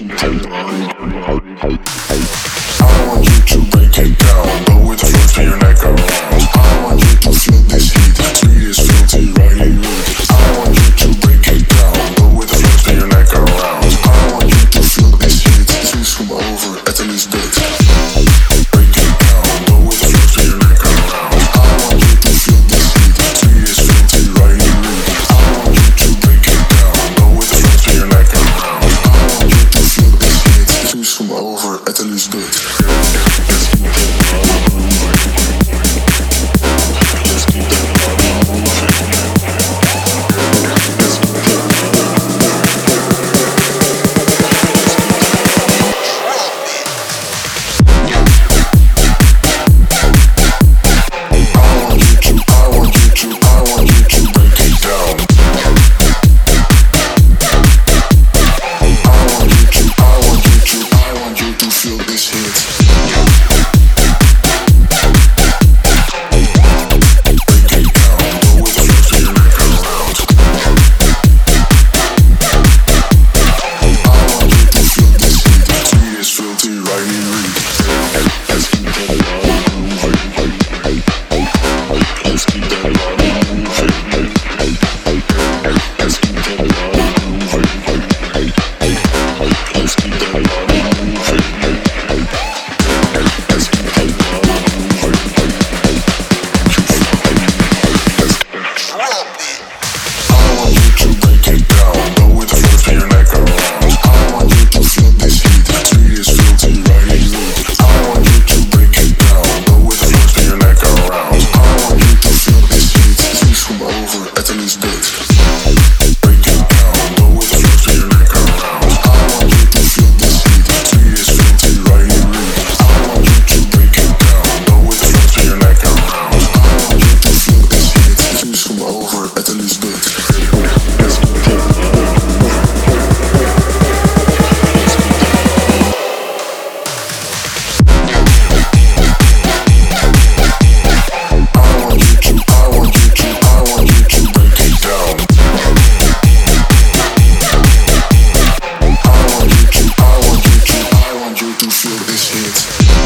Right. It's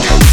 Thank